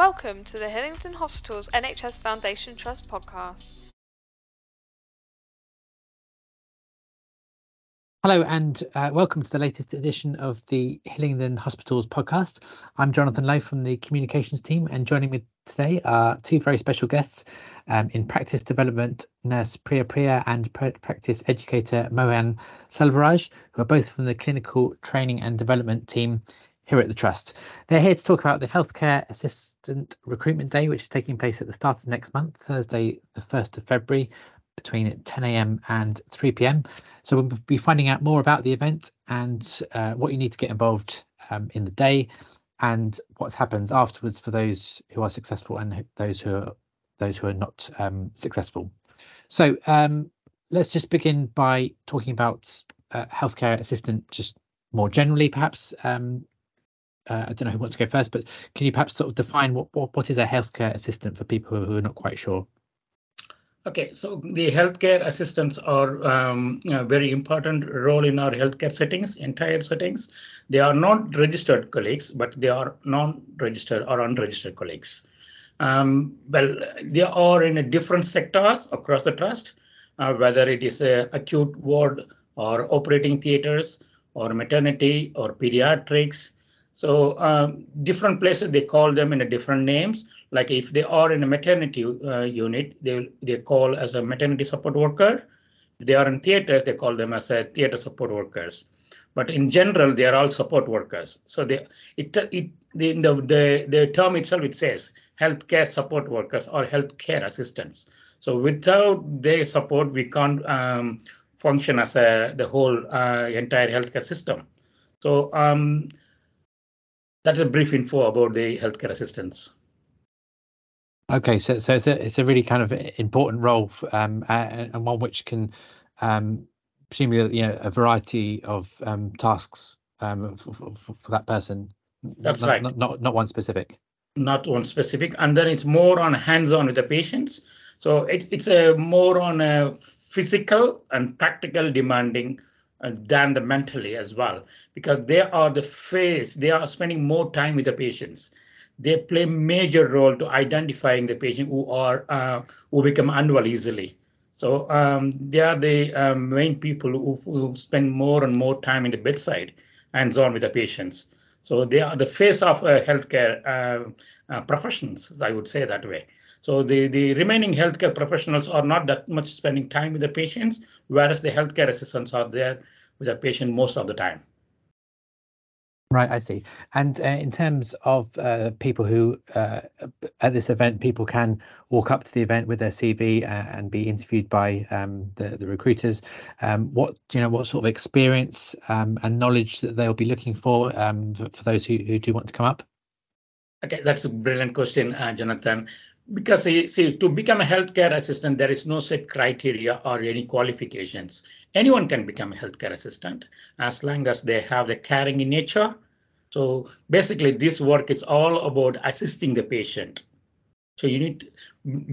Welcome to the Hillingdon Hospitals NHS Foundation Trust podcast. Hello and uh, welcome to the latest edition of the Hillingdon Hospitals podcast. I'm Jonathan Lowe from the communications team, and joining me today are two very special guests um, in practice development nurse Priya Priya and practice educator Mohan Selvaraj, who are both from the clinical training and development team here at the Trust. They're here to talk about the Healthcare Assistant Recruitment Day, which is taking place at the start of next month, Thursday, the 1st of February, between 10 a.m. and 3 p.m. So we'll be finding out more about the event and uh, what you need to get involved um, in the day and what happens afterwards for those who are successful and those who are those who are not um, successful. So um, let's just begin by talking about uh, healthcare assistant just more generally, perhaps. Um, uh, I don't know who wants to go first, but can you perhaps sort of define what what, what is a healthcare assistant for people who, are not quite sure? Okay, so the healthcare assistants are um, a very important role in our healthcare settings, entire settings. They are not registered colleagues, but they are non-registered or unregistered colleagues. Um, well, they are in different sectors across the trust, uh, whether it is a acute ward or operating theaters or maternity or pediatrics so um, different places they call them in a different names. Like if they are in a maternity uh, unit, they they call as a maternity support worker. If they are in theaters, they call them as a theater support workers. But in general, they are all support workers. So they it it the the the, the term itself it says healthcare support workers or healthcare assistants. So without their support, we can't um, function as a the whole uh, entire healthcare system. So um, that's a brief info about the healthcare assistants. Okay, so so it's a it's a really kind of important role, um, and one which can um, presumably you know a variety of um, tasks um, for, for, for that person. That's not, right. Not, not not one specific. Not one specific, and then it's more on hands-on with the patients. So it, it's a more on a physical and practical demanding than the mentally as well, because they are the face, they are spending more time with the patients. They play major role to identifying the patient who are uh, who become unwell easily. So um, they are the um, main people who, who, spend more and more time in the bedside, hands-on with the patients. So they are the face of uh, healthcare uh, uh professions, I would say that way. So the, the remaining healthcare professionals are not that much spending time with the patients, whereas the healthcare assistants are there with the patient most of the time. Right, I see. And uh, in terms of uh, people who uh, at this event, people can walk up to the event with their CV uh, and be interviewed by um, the the recruiters. Um, what you know, what sort of experience um, and knowledge that they'll be looking for um, for, for, those who, who do want to come up? Okay, that's a brilliant question, uh, Jonathan because see, to become a healthcare assistant, there is no set criteria or any qualifications. Anyone can become a healthcare assistant as long as they have the caring in nature. So basically, this work is all about assisting the patient. So you need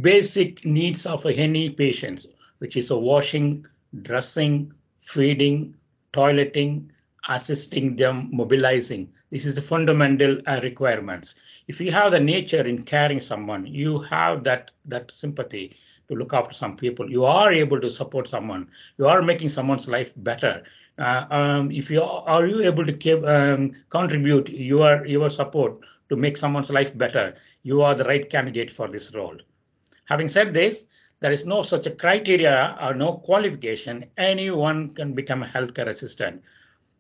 basic needs of any patient, which is a washing, dressing, feeding, toileting, assisting them, mobilizing. This is the fundamental uh, requirements. If you have the nature in caring someone, you have that that sympathy to look after some people. You are able to support someone. You are making someone's life better. Uh, um, if you are, are you able to keep, um, contribute your your support to make someone's life better, you are the right candidate for this role. Having said this, there is no such a criteria or no qualification. Anyone can become a healthcare assistant.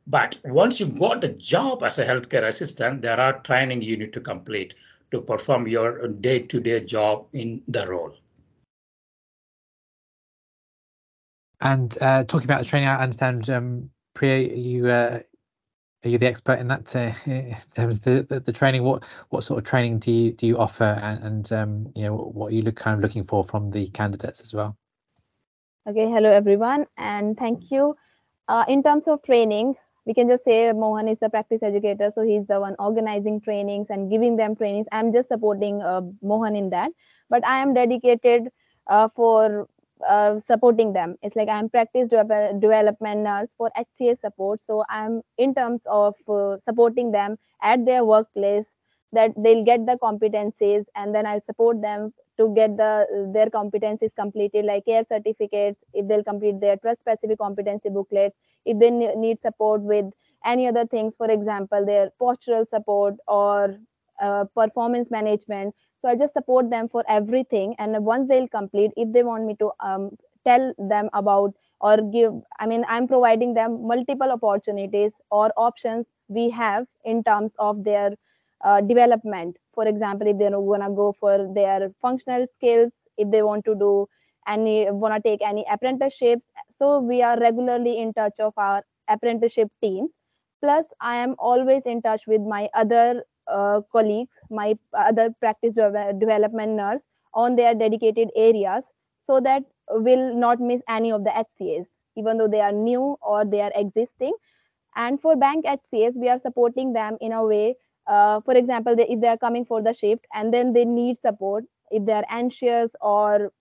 But once you got the job as a healthcare assistant, there are training you need to complete to perform your day-to-day job in the role. And uh, talking about the training, I understand, um, Priya, you uh, are you the expert in that uh, in terms of the, the, the, training? What what sort of training do you do you offer, and, and um, you know what are you look, kind of looking for from the candidates as well? Okay, hello everyone, and thank you. Uh, in terms of training, we can just say Mohan is the practice educator, so he's the one organizing trainings and giving them trainings. I'm just supporting uh, Mohan in that, but I am dedicated uh, for uh, supporting them. It's like I'm practice de- development nurse for HCA support, so I'm in terms of uh, supporting them at their workplace that they'll get the competencies and then I'll support them to get the their competencies completed like care certificates if they'll complete their trust specific competency booklets if they need support with any other things for example their postural support or uh, performance management. So i just support them for everything and once they'll complete if they want me to um, tell them about or give i mean i'm providing them multiple opportunities or options we have in terms of their uh, development. For example if they're going to go for their functional skills if they want to do any want to take any apprenticeships. So we are regularly in touch of our apprenticeship teams. Plus i am always in touch with my other uh, colleagues my other practice development nurse on their dedicated areas so that will not miss any of the hcas even though they are new or they are existing. And for bank hcas we are supporting them in a way uh, for example they, if they are coming for the shift and then they need support if they are anxious or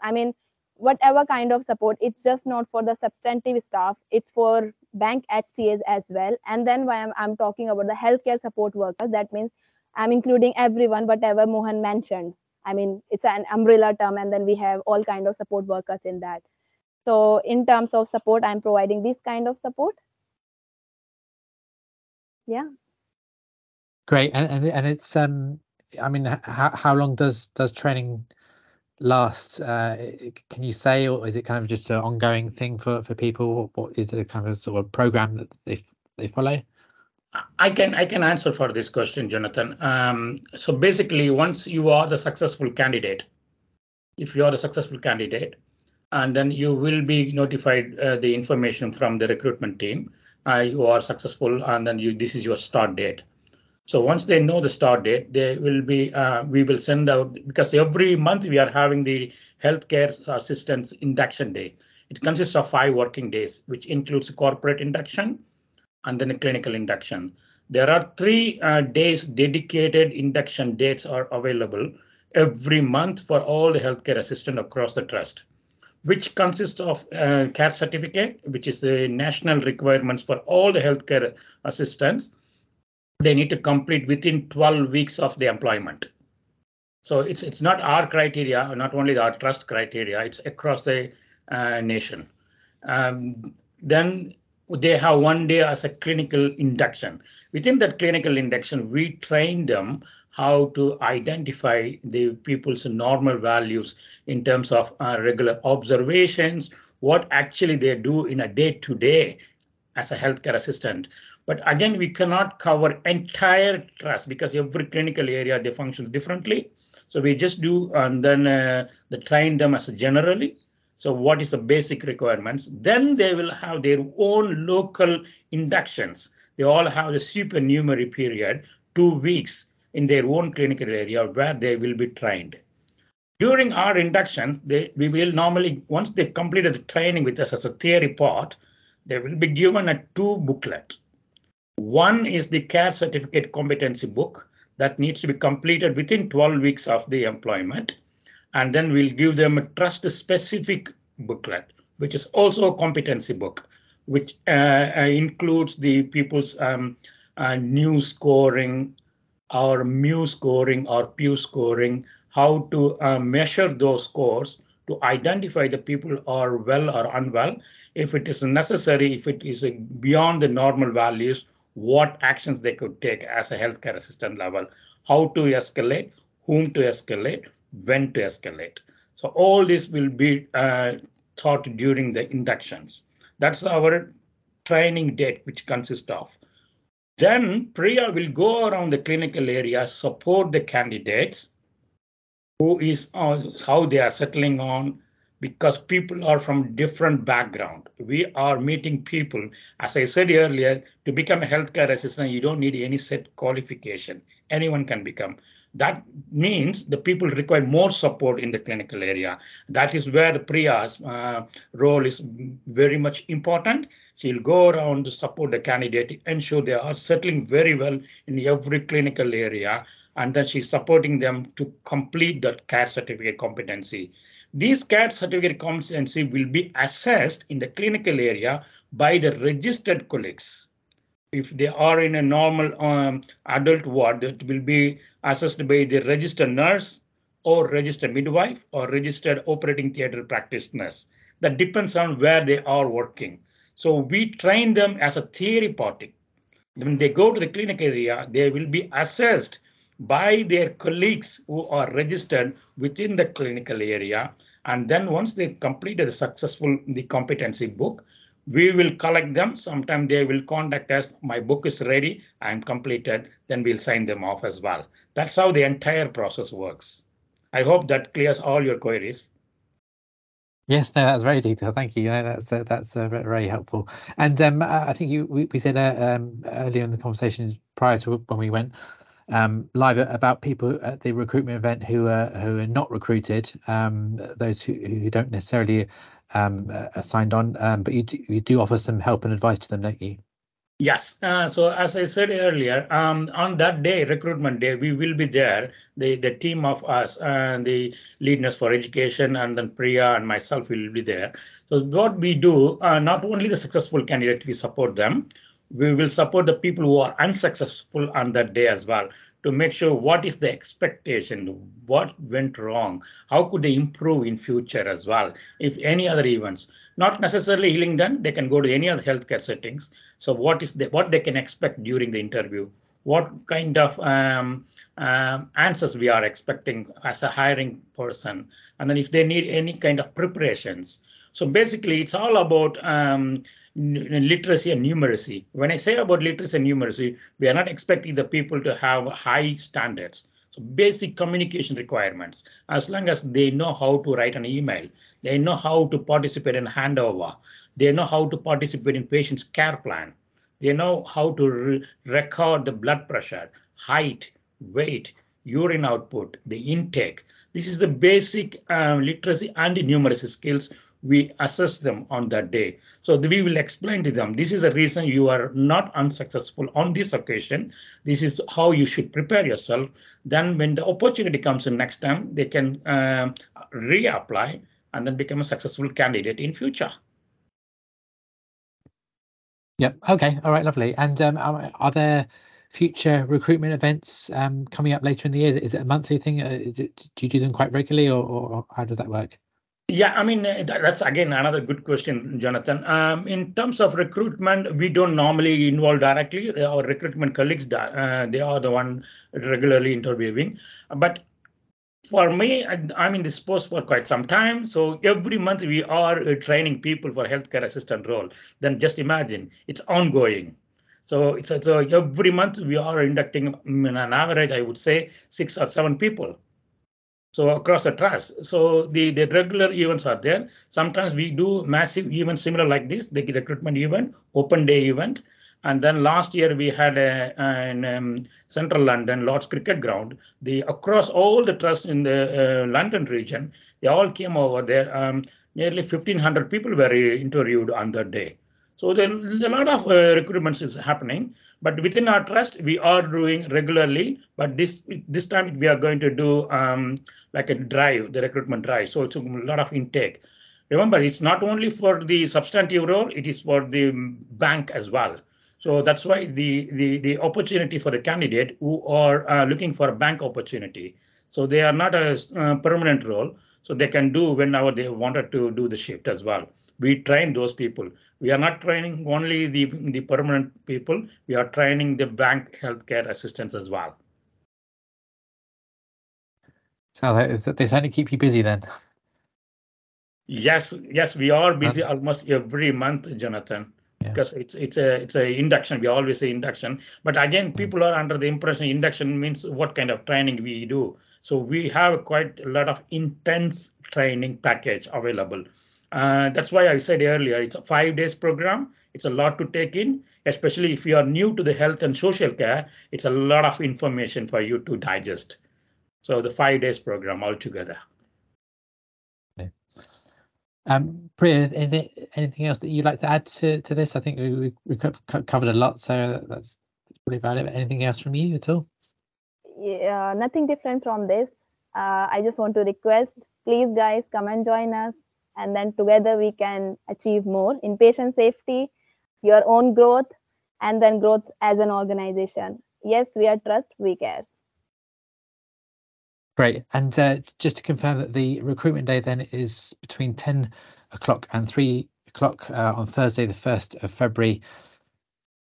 i mean whatever kind of support it's just not for the substantive staff. It's for bank hcas as well. And then when I'm, I'm talking about the healthcare support workers that means i'm including everyone whatever mohan mentioned. I mean it's an umbrella term and then we have all kind of support workers in that. So in terms of support i'm providing this kind of support. Yeah. Great, and and, and it's um, I mean, how how long does does training last? Uh, can you say, or is it kind of just an ongoing thing for for people? What is it kind of sort of program that they they follow? I can I can answer for this question, Jonathan. Um, so basically, once you are the successful candidate, if you are the successful candidate, and then you will be notified uh, the information from the recruitment team. Uh, you are successful, and then you this is your start date. So once they know the start date, they will be, uh, we will send out, because every month we are having the healthcare assistance induction day. It consists of five working days, which includes corporate induction and then a clinical induction. There are three uh, days dedicated induction dates are available every month for all the healthcare assistant across the trust, which consists of uh, care certificate, which is the national requirements for all the healthcare assistants they need to complete within 12 weeks of the employment. So it's it's not our criteria, not only our trust criteria, it's across the uh, nation. Um, then they have one day as a clinical induction. Within that clinical induction, we train them how to identify the people's normal values in terms of uh, regular observations, what actually they do in a day to day as a healthcare assistant. But again, we cannot cover entire trust because every clinical area they function differently. So we just do and then uh, train them as generally. So what is the basic requirements? Then they will have their own local inductions. They all have the supernumerary period, two weeks in their own clinical area where they will be trained. During our inductions, they, we will normally, once they completed the training with us as a theory part, they will be given a two booklet. One is the care certificate competency book that needs to be completed within 12 weeks of the employment. And then we'll give them a trust specific booklet, which is also a competency book, which uh, uh, includes the people's um, uh, NEWS scoring or MEWS scoring or PEWS scoring, how to uh, measure those scores to identify the people are well or unwell. If it is necessary, if it is beyond the normal values, what actions they could take as a healthcare assistant level, how to escalate, whom to escalate, when to escalate. So all this will be uh, taught during the inductions. That's our training date, which consists of. Then Priya will go around the clinical area, support the candidates, who is uh, how they are settling on because people are from different background. We are meeting people, as I said earlier, to become a healthcare assistant, you don't need any set qualification. Anyone can become. That means the people require more support in the clinical area. That is where the Priya's uh, role is very much important. She'll go around to support the candidate, ensure they are settling very well in every clinical area and then she's supporting them to complete the care certificate competency. These care certificate competency will be assessed in the clinical area by the registered colleagues. if they are in a normal um, adult ward, it will be assessed by the registered nurse or registered midwife or registered operating theater practice nurse. That depends on where they are working. So we train them as a theory party. When they go to the clinic area, they will be assessed by their colleagues who are registered within the clinical area. And then once they completed the successful the competency book, we will collect them. Sometime they will contact us. My book is ready. I'm completed. Then we'll sign them off as well. That's how the entire process works. I hope that clears all your queries. Yes, no, that's very detailed. Thank you. No, that's uh, that's uh, very helpful. And um, I think you we, we said uh, um, earlier in the conversation prior to when we went um, live about people at the recruitment event who are who are not recruited, um, those who, who don't necessarily um, uh, signed on, um, but you do, you do offer some help and advice to them, don't you? Yes. Uh, so as I said earlier, um, on that day, recruitment day, we will be there. The the team of us and the lead leaders for education, and then Priya and myself will be there. So what we do, uh, not only the successful candidate, we support them. We will support the people who are unsuccessful on that day as well to make sure what is the expectation, what went wrong, how could they improve in future as well, if any other events, not necessarily Hillingdon, they can go to any other healthcare settings. So what is the, what they can expect during the interview, what kind of um, um, answers we are expecting as a hiring person, and then if they need any kind of preparations. So basically, it's all about um, literacy and numeracy. When I say about literacy and numeracy, we are not expecting the people to have high standards. So basic communication requirements, as long as they know how to write an email, they know how to participate in handover, they know how to participate in patient's care plan, they know how to re record the blood pressure, height, weight, urine output, the intake. This is the basic um, literacy and numeracy skills we assess them on that day. So we will explain to them, this is the reason you are not unsuccessful on this occasion. This is how you should prepare yourself. Then when the opportunity comes in next time, they can uh, reapply and then become a successful candidate in future. Yep. Okay. All right. Lovely. And um, are there future recruitment events um, coming up later in the year? Is it a monthly thing? Uh, do, you do them quite regularly, or, or how does that work? Yeah, I mean, uh, that's again another good question, Jonathan. Um, in terms of recruitment, we don't normally involve directly. Our recruitment colleagues, uh, they are the one regularly interviewing. But for me, I'm in this post for quite some time. So every month we are uh, training people for healthcare assistant role. Then just imagine it's ongoing. So it's so every month we are inducting mm, an average, I would say, six or seven people so across the trust. So the, the regular events are there. Sometimes we do massive events similar like this, the recruitment event, open day event. And then last year we had a, an um, central London Lord's Cricket Ground. The across all the trusts in the uh, London region, they all came over there. Um, nearly 1,500 people were interviewed on that day. So there, a lot of uh, recruitments is happening, but within our trust, we are doing regularly. But this this time we are going to do um, like a drive, the recruitment drive. So it's a lot of intake. Remember, it's not only for the substantive role, it is for the bank as well. So that's why the the the opportunity for the candidate who are uh, looking for a bank opportunity. So they are not a uh, permanent role. So they can do whenever they wanted to do the shift as well. We train those people. We are not training only the, the permanent people. We are training the bank healthcare assistants as well. So they certainly keep you busy then. Yes, yes, we are busy almost every month, Jonathan. Yeah. Because it's it's a it's a induction. We always say induction, but again, mm. people are under the impression induction means what kind of training we do. So we have quite a lot of intense training package available. Uh, that's why I said earlier, it's a five days program. It's a lot to take in, especially if you are new to the health and social care. It's a lot of information for you to digest. So the five days program altogether. Okay. Um, Priya, is there anything else that you'd like to add to, to this? I think we, we covered a lot, so that's, that's probably about it. But Anything else from you at all? Yeah, nothing different from this. Uh, I just want to request, please guys, come and join us and then together we can achieve more in patient safety, your own growth, and then growth as an organization. Yes, we are trust, we care. Great. And uh, just to confirm that the recruitment day then is between 10 o'clock and 3 o'clock uh, on Thursday, the 1st of February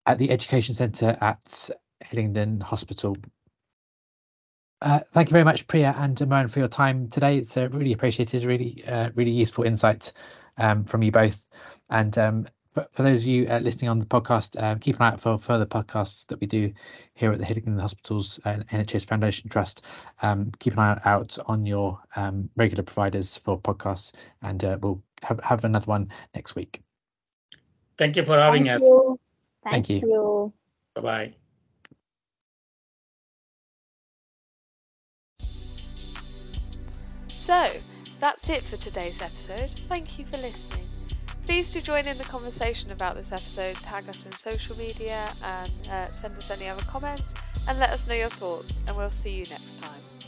at the Education Centre at Hillingdon Hospital. Uh, thank you very much, Priya and Mohan, for your time today. It's uh, really appreciated, really, uh, really useful insight um, from you both. And um, but for those of you uh, listening on the podcast, um, keep an eye out for further podcasts that we do here at the Hillingdon Hospitals and NHS Foundation Trust. Um, keep an eye out on your um, regular providers for podcasts, and uh, we'll have, have another one next week. Thank you for having Thank us. you. Thank Thank you. you. Bye bye. So, that's it for today's episode. Thank you for listening. Please do join in the conversation about this episode, tag us in social media, and uh, send us any other comments, and let us know your thoughts. And we'll see you next time.